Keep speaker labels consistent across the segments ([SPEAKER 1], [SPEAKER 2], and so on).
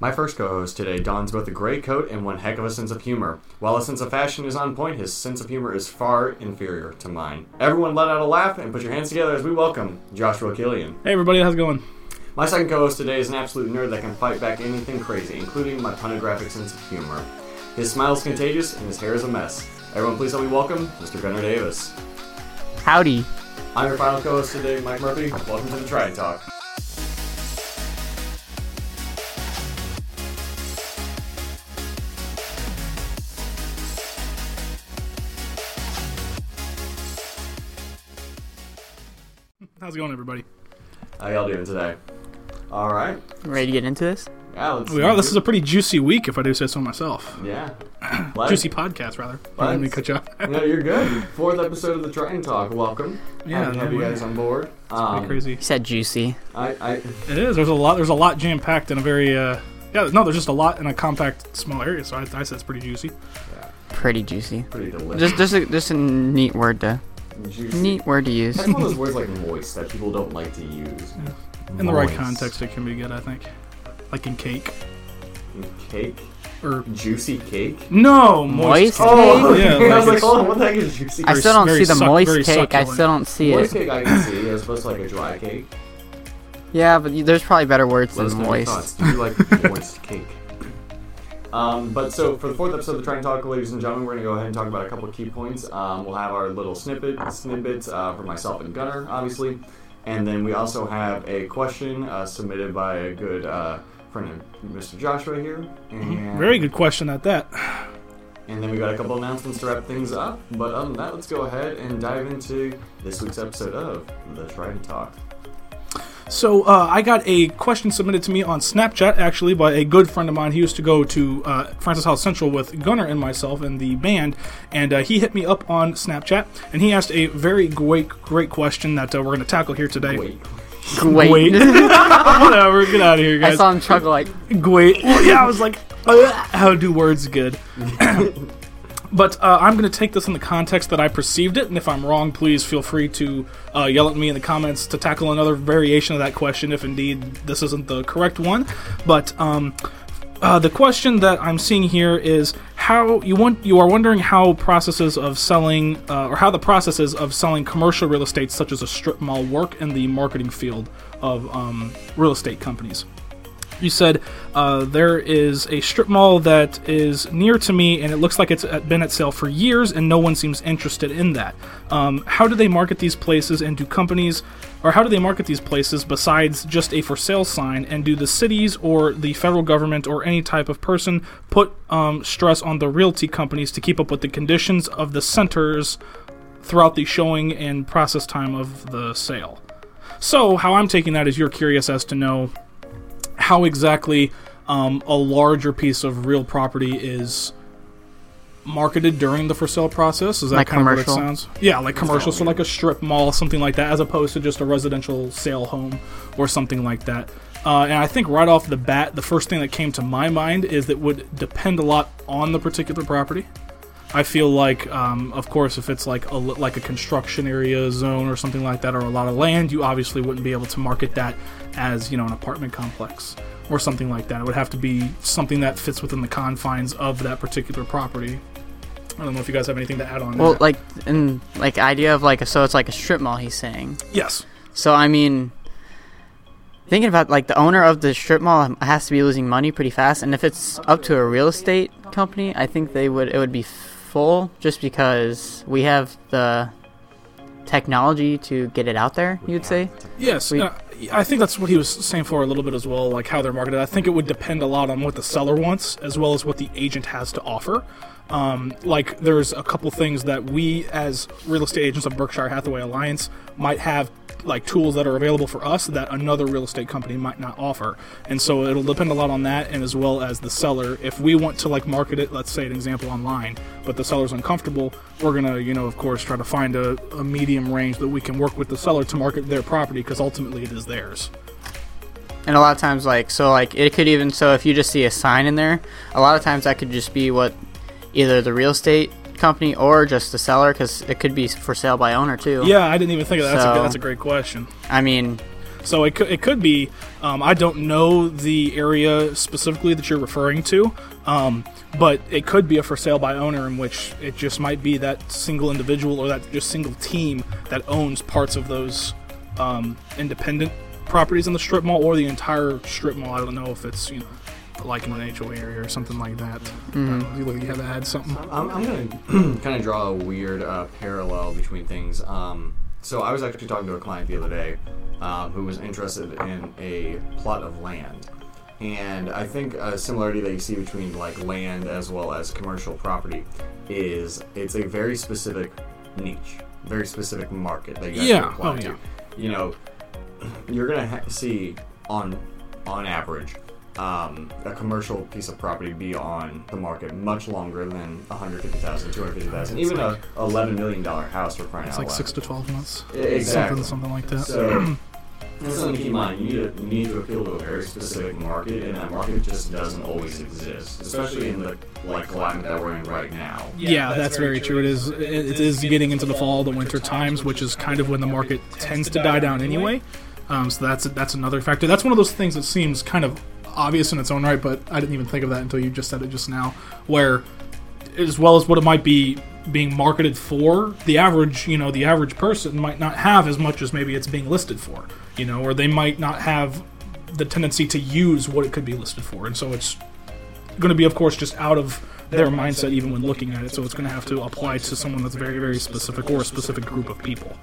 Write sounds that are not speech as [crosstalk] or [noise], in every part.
[SPEAKER 1] My first co host today dons both a gray coat and one heck of a sense of humor. While his sense of fashion is on point, his sense of humor is far inferior to mine. Everyone let out a laugh and put your hands together as we welcome Joshua Killian.
[SPEAKER 2] Hey everybody, how's it going?
[SPEAKER 1] My second co host today is an absolute nerd that can fight back anything crazy, including my pornographic sense of humor. His smile is contagious and his hair is a mess. Everyone, please help me welcome Mr. Gunnar Davis.
[SPEAKER 3] Howdy.
[SPEAKER 1] I'm your final co host today, Mike Murphy. Welcome to the Trident Talk.
[SPEAKER 2] How's it going, everybody?
[SPEAKER 1] How y'all doing today? All right.
[SPEAKER 3] Ready to get into this?
[SPEAKER 1] Yeah, let's
[SPEAKER 2] We are. This is a pretty juicy week, if I do say so myself.
[SPEAKER 1] yeah. [clears throat] Let's-
[SPEAKER 2] Juicy podcast, rather. Don't let me cut you off.
[SPEAKER 1] No, you're [laughs] good. Fourth episode of the Trident Talk. Welcome.
[SPEAKER 2] Yeah,
[SPEAKER 1] Happy to have you
[SPEAKER 2] way.
[SPEAKER 1] guys on board.
[SPEAKER 2] Pretty
[SPEAKER 1] Um,
[SPEAKER 2] crazy.
[SPEAKER 3] You said juicy.
[SPEAKER 1] I, I,
[SPEAKER 2] It is. There's a lot. There's a lot jam packed in a very. Uh, yeah. No, there's just a lot in a compact, small area. So I, I said it's pretty juicy.
[SPEAKER 1] yeah,
[SPEAKER 3] Pretty juicy.
[SPEAKER 1] pretty delicious.
[SPEAKER 3] Just, just, a, just a neat word to,
[SPEAKER 1] Juicy.
[SPEAKER 3] neat word to use.
[SPEAKER 1] That's one of those words like moist that people don't like to use.
[SPEAKER 2] In the right context, it can be good. I think. Like in cake In
[SPEAKER 1] Cake?
[SPEAKER 2] or
[SPEAKER 1] Juicy cake?
[SPEAKER 2] no
[SPEAKER 3] Moist
[SPEAKER 2] cake.
[SPEAKER 1] Oh, [laughs]
[SPEAKER 2] Yeah,
[SPEAKER 1] I was like,
[SPEAKER 2] it's-
[SPEAKER 1] hold on, oh, what the heck is juicy
[SPEAKER 3] I still don't
[SPEAKER 2] very
[SPEAKER 3] see the
[SPEAKER 2] suck-
[SPEAKER 3] moist
[SPEAKER 2] very
[SPEAKER 3] cake. I still don't see
[SPEAKER 1] Moist
[SPEAKER 3] it.
[SPEAKER 1] Moist cake I can see as opposed to like a dry cake.
[SPEAKER 3] Yeah, but there's probably better words
[SPEAKER 1] Let
[SPEAKER 3] than
[SPEAKER 1] know your thoughts.
[SPEAKER 3] moist.
[SPEAKER 1] Do you like moist [laughs] cake? Um, but so for the fourth episode of the Trident Talk, ladies and gentlemen, we're gonna go ahead and talk about a couple of key points. Um, we'll have our little snippet snippets uh, for myself and Gunnar, obviously, and then we also have a question uh, submitted by a good uh, friend of Mr. Joshua here. And,
[SPEAKER 2] Very good question at that.
[SPEAKER 1] And then we got a couple announcements to wrap things up. But other than that, let's go ahead and dive into this week's episode of the Trident Talk.
[SPEAKER 2] So uh, I got a question submitted to me on Snapchat, actually, by a good friend of mine. He used to go to uh, Francis Howell Central with Gunnar and myself and the band, and uh, he hit me up on Snapchat, and he asked a very great, great question that uh, we're going to tackle here today.
[SPEAKER 1] Wait.
[SPEAKER 3] Wait.
[SPEAKER 2] Wait. Whatever, get out of here, guys.
[SPEAKER 3] I
[SPEAKER 2] guys.
[SPEAKER 3] saw him chuckle like,
[SPEAKER 2] Wait. Well, yeah, I was like, how do words good? [laughs] [clears throat] but uh, I'm going to take this in the context that I perceived it, and if I'm wrong, please feel free to uh, yell at me in the comments to tackle another variation of that question if indeed this isn't the correct one. But um, uh, the question that I'm seeing here is how you want you are wondering how processes of selling uh, or how the processes of selling commercial real estate such as a strip mall work in the marketing field of um, real estate companies you said uh, there is a strip mall that is near to me and it looks like it's been at sale for years and no one seems interested in that. Um, how do they market these places and do companies or how do they market these places besides just a for sale sign? And do the cities or the federal government or any type of person put um, stress on the realty companies to keep up with the conditions of the centers throughout the showing and process time of the sale? So how i'm taking that is you're curious as to know how exactly um, a larger piece of real property is marketed during the for sale process. Is that
[SPEAKER 3] Like
[SPEAKER 2] kind of what it sounds? Yeah, like commercial, so like a strip mall, something like that, as opposed to just a residential sale home or something like that. Uh, and I think right off the bat, the first thing that came to my mind is that would depend a lot on the particular property. I feel like, um, of course, if it's like a like a construction area zone or something like that, or a lot of land, you obviously wouldn't be able to market that as you know an apartment complex or something like that. It would have to be something that fits within the confines of that particular property. I don't know if you guys have anything to add on.
[SPEAKER 3] well,
[SPEAKER 2] that.
[SPEAKER 3] like, and like idea of like, so it's like a strip mall. He's saying.
[SPEAKER 2] yes,
[SPEAKER 3] So I mean, thinking about like the owner of the strip mall has to be losing money pretty fast, and if it's up to a real estate company, I think they would it would be full just because we have the technology to get it out there. You'd say.
[SPEAKER 2] Yes,
[SPEAKER 3] We-
[SPEAKER 2] uh, I think that's what he was saying for a little bit as well, like how they're marketed. I think it would depend a lot on what the seller wants as well as what the agent has to offer. Um, like, there's a couple things that we, as real estate agents of Berkshire Hathaway Alliance, might have like tools that are available for us that another real estate company might not offer. And so it'll depend a lot on that and as well as the seller. If we want to like market it, let's say an example online, but the seller's uncomfortable, we're gonna, you know, of course, try to find a, a medium range that we can work with the seller to market their property because ultimately it is theirs.
[SPEAKER 3] And a lot of times, like, so, like, it could even, so if you just see a sign in there, a lot of times that could just be what either the real estate company or just the seller, because it could be for sale by owner, too.
[SPEAKER 2] Yeah, I didn't even think of that. That's, a,
[SPEAKER 3] So-
[SPEAKER 2] that's a great question.
[SPEAKER 3] I mean,
[SPEAKER 2] So it could, it could be. Um, I don't know the area specifically that you're referring to, um, but it could be a for sale by owner in which it just might be that single individual or that just single team that owns parts of those um, independent properties in the strip mall or the entire strip mall. I don't know if it's you know like in an HOA area or something like that. Uh, you look, you have to add something.
[SPEAKER 1] I'm, I'm gonna [clears throat] kind of draw a weird uh, parallel between things. Um, so I was actually talking to a client the other day um, who was interested in a plot of land, and I think a similarity that you see between like land as well as commercial property is it's a very specific niche, very specific market that you have
[SPEAKER 2] Yeah,
[SPEAKER 1] to apply
[SPEAKER 2] oh,
[SPEAKER 1] to.
[SPEAKER 2] yeah.
[SPEAKER 1] You know, [clears throat] you're gonna ha- see on on average um, a commercial piece of property be on the market much longer than 150,000, 250,000, even a 11 million dollar house for crying
[SPEAKER 2] It's
[SPEAKER 1] out
[SPEAKER 2] like
[SPEAKER 1] loud.
[SPEAKER 2] six to twelve months.
[SPEAKER 1] Exactly.
[SPEAKER 2] Something, something like that.
[SPEAKER 1] So [clears throat] that's something to keep in mind. You need, to, you need to appeal to a very specific market, and that market just doesn't always exist, especially in the like climate that we're in right now.
[SPEAKER 2] Yeah, that's, very true. It is. It, it is getting into the fall, the winter times, which is kind of when the market tends to die down anyway. Um, so that's that's another factor. That's one of those things that seems kind of obvious in its own right, but I didn't even think of that until you just said it just now. Where, as well as what it might be being marketed for, the average, you know, the average person might not have as much as maybe it's being listed for. You know, or they might not have the tendency to use what it could be listed for, and so it's going to be, of course, just out of their mindset even when looking at it. So it's going to have to apply to someone that's very, very specific or a specific group of people.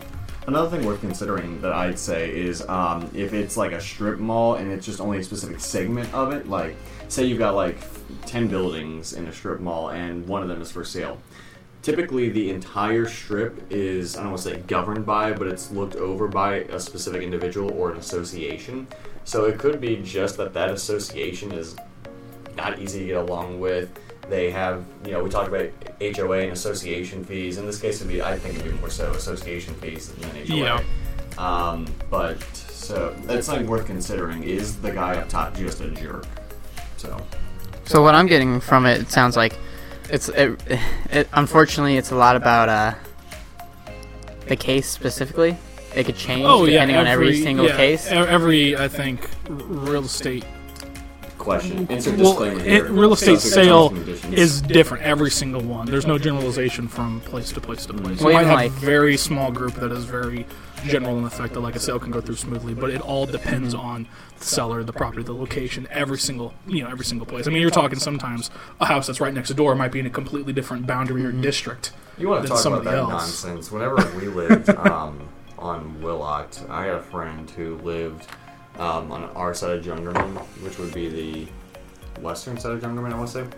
[SPEAKER 1] Another thing worth considering that I'd say is um, if it's like a strip mall and it's just only a specific segment of it, like say you've got like 10 buildings in a strip mall and one of them is for sale. Typically, the entire strip is, I don't want to say governed by, but it's looked over by a specific individual or an association. So it could be just that that association is not easy to get along with. They have, you know, we talked about HOA and association fees. In this case, it'd be, I think it'd be more so association fees than HOA.
[SPEAKER 2] Yeah.
[SPEAKER 1] Um, but so that's something worth considering. Is the guy up top just a jerk? So
[SPEAKER 3] So what I'm getting from it, it sounds like it's it, it unfortunately it's a lot about uh the case specifically. It could change
[SPEAKER 2] Oh yeah,
[SPEAKER 3] depending on every single
[SPEAKER 2] yeah,
[SPEAKER 3] case.
[SPEAKER 2] Every, I think, real estate
[SPEAKER 1] question. Insert
[SPEAKER 2] well,
[SPEAKER 1] disclaimer
[SPEAKER 2] it,
[SPEAKER 1] here.
[SPEAKER 2] real estate sale
[SPEAKER 1] terms and conditions.
[SPEAKER 2] is different every single one. There's no generalization from place to place to place.
[SPEAKER 3] Well,
[SPEAKER 2] you might have
[SPEAKER 3] like-
[SPEAKER 2] a very small group that is very general in the fact that like a sale can go through smoothly, but it all depends on the seller, the property, the location, every single you know every single place. I mean, you're talking sometimes a house that's right next door might be in a completely different boundary or district.
[SPEAKER 1] You want to
[SPEAKER 2] than
[SPEAKER 1] talk about that
[SPEAKER 2] else.
[SPEAKER 1] nonsense? Whenever we lived [laughs] um, on Willott, I had a friend who lived um, on our side of Jungermann, which would be the western side of Jungermann, I want to say.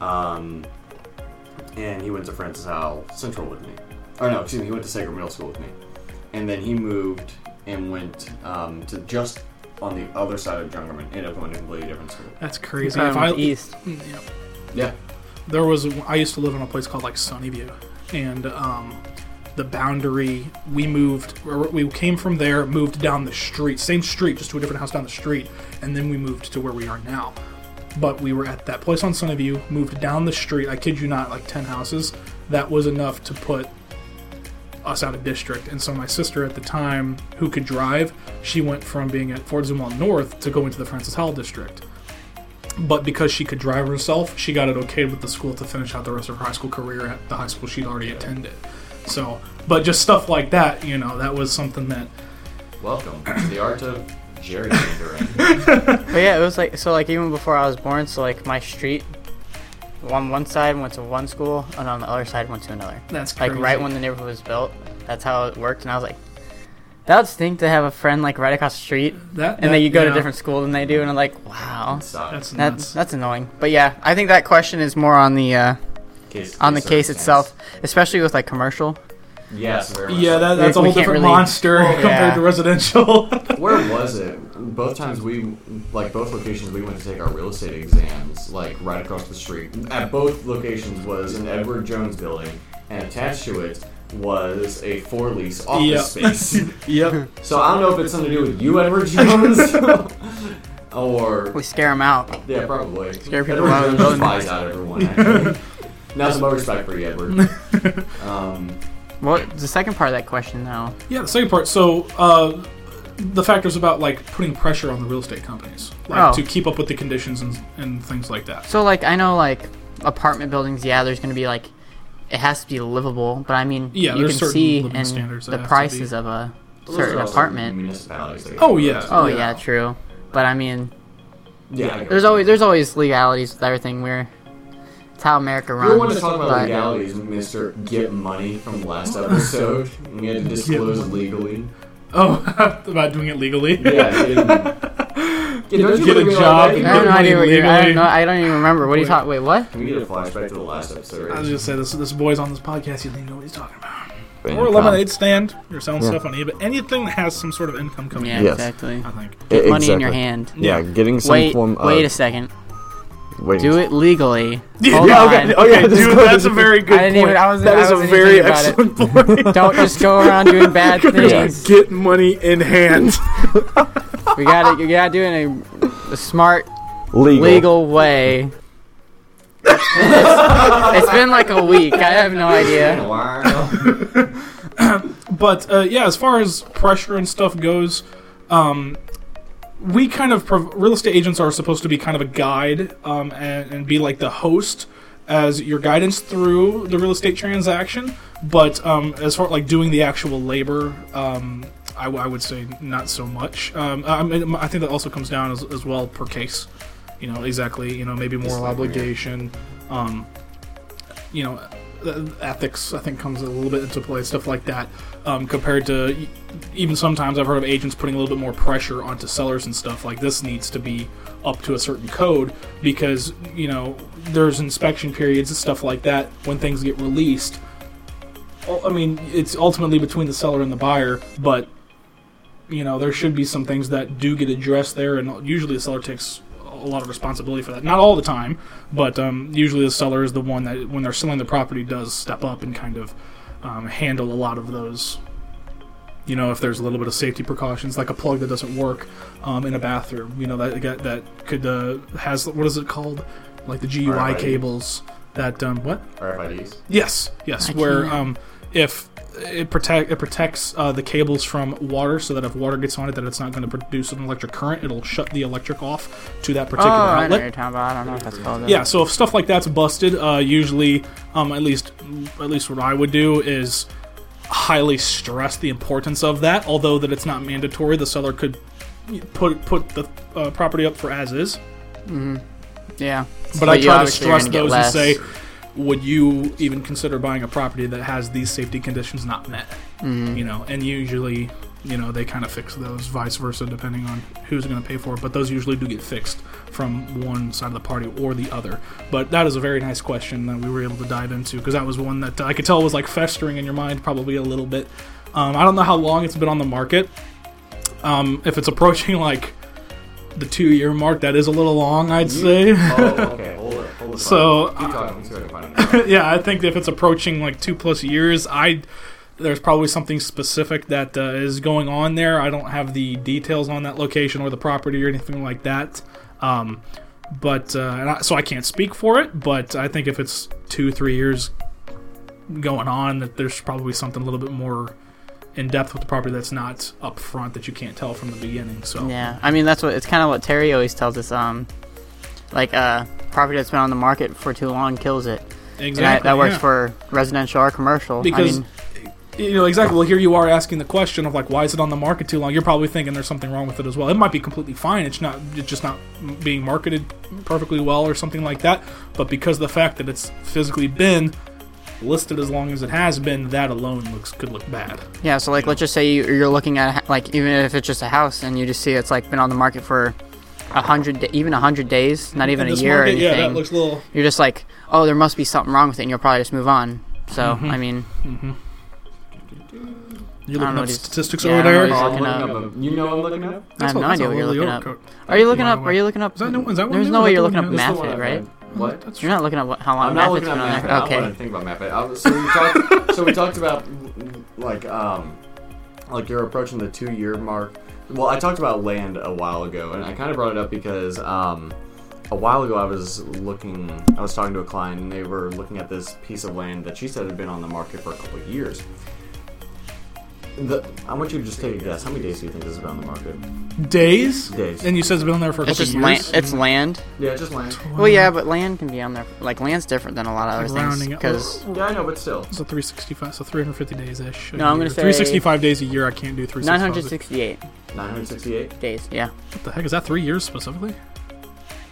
[SPEAKER 1] Um, and he went to Francis Howell Central with me. Or no, excuse me, he went to Saeger Middle School with me. And then he moved and went um, to just on the other side of Jungermann, ended up going to a completely different school.
[SPEAKER 2] That's crazy.
[SPEAKER 3] Um,
[SPEAKER 2] if I,
[SPEAKER 3] east.
[SPEAKER 2] yeah.
[SPEAKER 1] Yeah.
[SPEAKER 2] there was I used to live in a place called like Sunnyview, and um, the boundary we moved we came from there, moved down the street, same street, just to a different house down the street, and then we moved to where we are now. But we were at that place on Sunnyview, moved down the street. I kid you not, like ten houses. That was enough to put us out of district. And so my sister at the time, who could drive, she went from being at Fort Zumwalt North to go into the Francis Howell district but because she could drive herself, she got it okayed with the school to finish out the rest of her high school career at the high school she'd already attended. So, but just stuff like that, you know, that was something that
[SPEAKER 1] Welcome to the art of gerrymandering. [laughs]
[SPEAKER 3] But yeah, it was like so like even before I was born, so like my street on one side went to one school and on the other side went to another.
[SPEAKER 2] that's
[SPEAKER 3] Like right when the neighborhood was built, that's how it worked and I was like that would stink to have a friend like right across the street
[SPEAKER 2] that,
[SPEAKER 3] and then you go
[SPEAKER 2] yeah,
[SPEAKER 3] to different school than they do and I'm like, wow.
[SPEAKER 2] That's
[SPEAKER 3] That's that's annoying. But yeah, I think that question is more on the uh,
[SPEAKER 1] Case-
[SPEAKER 3] on the case
[SPEAKER 1] circumstance.
[SPEAKER 3] itself, especially with like commercial.
[SPEAKER 1] Yes, very
[SPEAKER 2] yeah, that, that's a whole different
[SPEAKER 3] really-
[SPEAKER 2] monster
[SPEAKER 1] Oh,
[SPEAKER 2] compared
[SPEAKER 3] yeah.
[SPEAKER 2] to residential. [laughs]
[SPEAKER 1] Where was it? Both times we, like both locations, we went to take our real estate exams, like right across the street. At both locations was an Edward Jones building, and attached to it was a four lease office
[SPEAKER 2] Yep.
[SPEAKER 1] space. [laughs]
[SPEAKER 2] yep.
[SPEAKER 1] So I don't know if it's something to do with you, Edward Jones, [laughs] or
[SPEAKER 3] We scare them out.
[SPEAKER 1] yeah, probably.
[SPEAKER 3] Scare people
[SPEAKER 1] Edward
[SPEAKER 3] out of the
[SPEAKER 1] Jones
[SPEAKER 3] building.
[SPEAKER 1] buys out everyone. Actually. Now some more respect for you, Edward. Um,
[SPEAKER 3] What the second part of that question though?
[SPEAKER 2] Yeah, the second part. So, uh, the factors about like putting pressure on the real estate companies, like
[SPEAKER 3] Oh.
[SPEAKER 2] to keep up with the conditions and, and things like that.
[SPEAKER 3] So like I know like apartment buildings, yeah, there's gonna be like it has to be livable, but I mean
[SPEAKER 2] Yeah,
[SPEAKER 3] you can see
[SPEAKER 2] living
[SPEAKER 3] in
[SPEAKER 2] standards
[SPEAKER 3] the prices of a
[SPEAKER 1] Those
[SPEAKER 3] certain apartment.
[SPEAKER 1] Municipalities.
[SPEAKER 2] Oh, yeah.
[SPEAKER 3] Oh
[SPEAKER 2] Yeah.
[SPEAKER 3] yeah, true. But I mean,
[SPEAKER 1] yeah. I
[SPEAKER 3] there's always there's always legalities with everything. We're it's how America
[SPEAKER 1] saying. We want to talk about
[SPEAKER 3] but-
[SPEAKER 1] legalities, Mister. Get money from the last [laughs] episode. we had to disclose legally.
[SPEAKER 2] Oh, [laughs] about doing it legally.
[SPEAKER 1] Yeah. Getting, [laughs] yeah, don't you
[SPEAKER 2] Get a job
[SPEAKER 1] that?
[SPEAKER 2] and
[SPEAKER 3] I have no
[SPEAKER 2] Get
[SPEAKER 3] idea what you're. I
[SPEAKER 2] legally.
[SPEAKER 3] don't know. I don't even remember. What are you
[SPEAKER 2] Wait.
[SPEAKER 3] talking? Wait, what?
[SPEAKER 1] Can we get a flashback to the last episode?
[SPEAKER 2] I was just say this this boy's on this podcast. You think know what he's talking about?
[SPEAKER 1] Right?
[SPEAKER 2] Or a lemonade stand. You're selling
[SPEAKER 4] Yeah.
[SPEAKER 2] stuff on eBay. Anything that has some sort of income coming.
[SPEAKER 3] Yeah,
[SPEAKER 2] in,
[SPEAKER 4] Yes.
[SPEAKER 3] exactly.
[SPEAKER 2] I think.
[SPEAKER 4] E-
[SPEAKER 3] Money in your hand.
[SPEAKER 4] Yeah, getting some
[SPEAKER 3] Wait,
[SPEAKER 4] form of.
[SPEAKER 3] wait a second.
[SPEAKER 4] Wait.
[SPEAKER 3] Do it legally. [laughs] Hold
[SPEAKER 4] Yeah,
[SPEAKER 3] on.
[SPEAKER 4] okay, okay,
[SPEAKER 2] Okay, dude, that's a very good
[SPEAKER 3] I didn't
[SPEAKER 2] point.
[SPEAKER 3] even. I was.
[SPEAKER 2] that
[SPEAKER 3] I
[SPEAKER 2] is a
[SPEAKER 3] wasn't
[SPEAKER 2] very
[SPEAKER 3] even thinking about
[SPEAKER 2] excellent [laughs] point.
[SPEAKER 3] it. Don't just go around doing [laughs] bad things.
[SPEAKER 2] Get money in hand.
[SPEAKER 3] We gotta. You gotta do it in a, a smart,
[SPEAKER 4] legal.
[SPEAKER 3] legal way. it's, it's been like a week. I have no idea.
[SPEAKER 1] Wow.
[SPEAKER 2] But uh, yeah, as far as pressure and stuff goes, um, we kind of prov- real estate agents are supposed to be kind of a guide um, and, and be like the host as your guidance through the real estate transaction. But um, as far like doing the actual labor, um, I, w- I would say not so much. Um, I, mean, I think that also comes down as, as well per case. You know exactly. You know maybe moral obligation. Um, you know, ethics I think comes a little bit into play, stuff like that. Um, compared to even sometimes I've heard of agents putting a little bit more pressure onto sellers and stuff like this needs to be up to a certain code because you know there's inspection periods and stuff like that when things get released. I mean, it's ultimately between the seller and the buyer, but you know there should be some things that do get addressed there, and usually the seller takes a lot of responsibility for that. Not all the time, but um, usually the seller is the one that, when they're selling the property, does step up and kind of um, handle a lot of those. You know, if there's a little bit of safety precautions, like a plug that doesn't work um, in a bathroom, you know that that, that could uh, has what is it called, like the GUI
[SPEAKER 1] RFID.
[SPEAKER 2] cables that um, what
[SPEAKER 1] RFIDs.
[SPEAKER 2] Yes, yes.
[SPEAKER 3] I
[SPEAKER 2] where
[SPEAKER 3] can't-
[SPEAKER 2] um, if it protect it protects uh, the cables from water, so that if water gets on it, that it's not going to produce an electric current. It'll shut the electric off to that particular
[SPEAKER 3] Oh,
[SPEAKER 2] particular
[SPEAKER 3] I know what
[SPEAKER 2] outlet.
[SPEAKER 3] you're talking about. I don't know if that's called. that.
[SPEAKER 2] Yeah, so if stuff like that's busted, uh, usually, um, at least, at least what I would do is highly stress the importance of that. Although that it's not mandatory, the seller could put put the uh, property up for as is.
[SPEAKER 3] Yeah.
[SPEAKER 2] But I try to stress those and say, would you even consider buying a property that has these safety conditions not met?
[SPEAKER 3] Mm-hmm.
[SPEAKER 2] You know, and usually, you know, they kind of fix those, vice versa, depending on who's going to pay for it. But those usually do get fixed from one side of the party or the other. But that is a very nice question that we were able to dive into because that was one that I could tell was like festering in your mind probably a little bit. Um, I don't know how long it's been on the market. Um, if it's approaching like the two year mark, that is a little long, I'd say.
[SPEAKER 1] Oh, [laughs] okay. Hold it. Hold it.
[SPEAKER 2] So, uh,
[SPEAKER 1] talking. Let's see if I can find it. [laughs]
[SPEAKER 2] yeah, I think if it's approaching like two plus years, I there's probably something specific that uh, is going on there. I don't have the details on that location or the property or anything like that. Um, but uh, I, so I can't speak for it. But I think if it's two three years going on, that there's probably something a little bit more in depth with the property that's not up front that you can't tell from the beginning. So
[SPEAKER 3] Yeah, I mean that's what it's kind of what Terry always tells us. Um, like uh, property that's been on the market for too long kills it.
[SPEAKER 2] exactly
[SPEAKER 3] And that, that works
[SPEAKER 2] yeah.
[SPEAKER 3] for residential or commercial.
[SPEAKER 2] Because
[SPEAKER 3] I mean,
[SPEAKER 2] you know exactly. Well, here you are asking the question of like, why is it on the market too long? You're probably thinking there's something wrong with it as well. It might be completely fine. It's not. It's just not being marketed perfectly well or something like that. But because of the fact that it's physically been listed as long as it has been, that alone looks could look bad.
[SPEAKER 3] yeah. So like, let's just say you, you're looking at like even if it's just a house and you just see it's like been on the market for a hundred, even a hundred days, not even a year
[SPEAKER 2] market,
[SPEAKER 3] or anything.
[SPEAKER 2] Yeah, that looks a little.
[SPEAKER 3] you're just like, oh, there must be something wrong with it, and you'll probably just move on. So
[SPEAKER 2] Mhm.
[SPEAKER 3] I mean,
[SPEAKER 2] You're
[SPEAKER 3] I
[SPEAKER 2] looking
[SPEAKER 3] know
[SPEAKER 2] up statistics
[SPEAKER 3] yeah,
[SPEAKER 2] over
[SPEAKER 3] don't know
[SPEAKER 2] there.
[SPEAKER 1] Oh, I'm
[SPEAKER 3] looking
[SPEAKER 1] looking up. You know I'm looking up.
[SPEAKER 3] I have no idea what you're looking
[SPEAKER 2] York
[SPEAKER 3] up.
[SPEAKER 2] coat.
[SPEAKER 3] Are you looking up? Are you looking up?
[SPEAKER 2] Is that, new- is that one
[SPEAKER 3] There's
[SPEAKER 2] new?
[SPEAKER 3] no way you're looking
[SPEAKER 2] one
[SPEAKER 3] up
[SPEAKER 2] you
[SPEAKER 1] This
[SPEAKER 2] have?
[SPEAKER 1] is the
[SPEAKER 3] Math
[SPEAKER 1] one
[SPEAKER 3] it,
[SPEAKER 1] I
[SPEAKER 3] right?
[SPEAKER 1] What?
[SPEAKER 2] That's
[SPEAKER 3] You're not looking at what, how long
[SPEAKER 1] I'm
[SPEAKER 3] math
[SPEAKER 1] not
[SPEAKER 3] it's
[SPEAKER 1] looking
[SPEAKER 3] been on there.
[SPEAKER 1] I
[SPEAKER 3] Okay.
[SPEAKER 1] want to think about map. So we talked. so we talked about like um, like you're approaching the two year mark. Well, I talked about land a while ago, and I kind of brought it up because um, a while ago I was looking. I was talking to a client, and they were looking at this piece of land that she said had been on the market for a couple of years. The, I want you to just take a guess. How many days do you think this has been on the market?
[SPEAKER 2] Days.
[SPEAKER 1] Days.
[SPEAKER 2] And you said it's been on there for a
[SPEAKER 3] It's
[SPEAKER 2] couple
[SPEAKER 3] just
[SPEAKER 2] years.
[SPEAKER 3] land. It's land.
[SPEAKER 1] Yeah, just land.
[SPEAKER 3] Well, yeah, but land can be on there. Like land's different than a lot of other
[SPEAKER 2] Like
[SPEAKER 3] things because
[SPEAKER 1] Yeah, I know, but still.
[SPEAKER 2] So 365, so 350 days ish.
[SPEAKER 3] No, I'm gonna say-
[SPEAKER 2] 365 days a year. I can't do 365.
[SPEAKER 3] 968
[SPEAKER 1] 968.
[SPEAKER 3] days. Yeah.
[SPEAKER 2] What the heck is that? Three years specifically?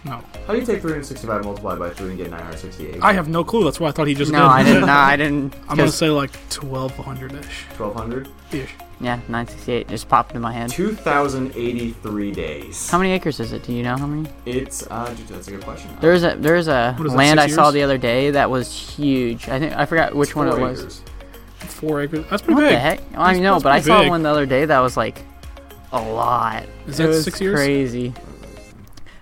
[SPEAKER 2] No,
[SPEAKER 1] How do you take 365 multiplied by 3 and get 968?
[SPEAKER 2] I have no clue. That's why I thought he just
[SPEAKER 3] No,
[SPEAKER 2] did.
[SPEAKER 3] I didn't. No, I [laughs] didn't.
[SPEAKER 2] I'm gonna
[SPEAKER 3] 'cause-
[SPEAKER 2] say like 1200 ish.
[SPEAKER 1] 1200?
[SPEAKER 2] Ish.
[SPEAKER 3] yeah, 968 just popped in my head.
[SPEAKER 1] 2083 days.
[SPEAKER 3] How many acres is it? Do you know how many?
[SPEAKER 1] It's, uh, dude, that's a good question.
[SPEAKER 3] There's a there's a
[SPEAKER 2] What is that,
[SPEAKER 3] land I
[SPEAKER 2] six
[SPEAKER 3] saw
[SPEAKER 2] years?
[SPEAKER 3] the other day that was huge. I think I forgot which one it
[SPEAKER 1] four
[SPEAKER 3] was.
[SPEAKER 1] acres.
[SPEAKER 2] Four acres. That's pretty
[SPEAKER 3] What
[SPEAKER 2] big.
[SPEAKER 3] the heck? Well, I
[SPEAKER 2] That's-
[SPEAKER 3] know,
[SPEAKER 2] that's
[SPEAKER 3] but I
[SPEAKER 2] pretty
[SPEAKER 3] saw
[SPEAKER 2] big.
[SPEAKER 3] one the other day that was like a lot.
[SPEAKER 2] Is
[SPEAKER 3] it
[SPEAKER 2] that
[SPEAKER 3] was
[SPEAKER 2] six years?
[SPEAKER 3] Crazy.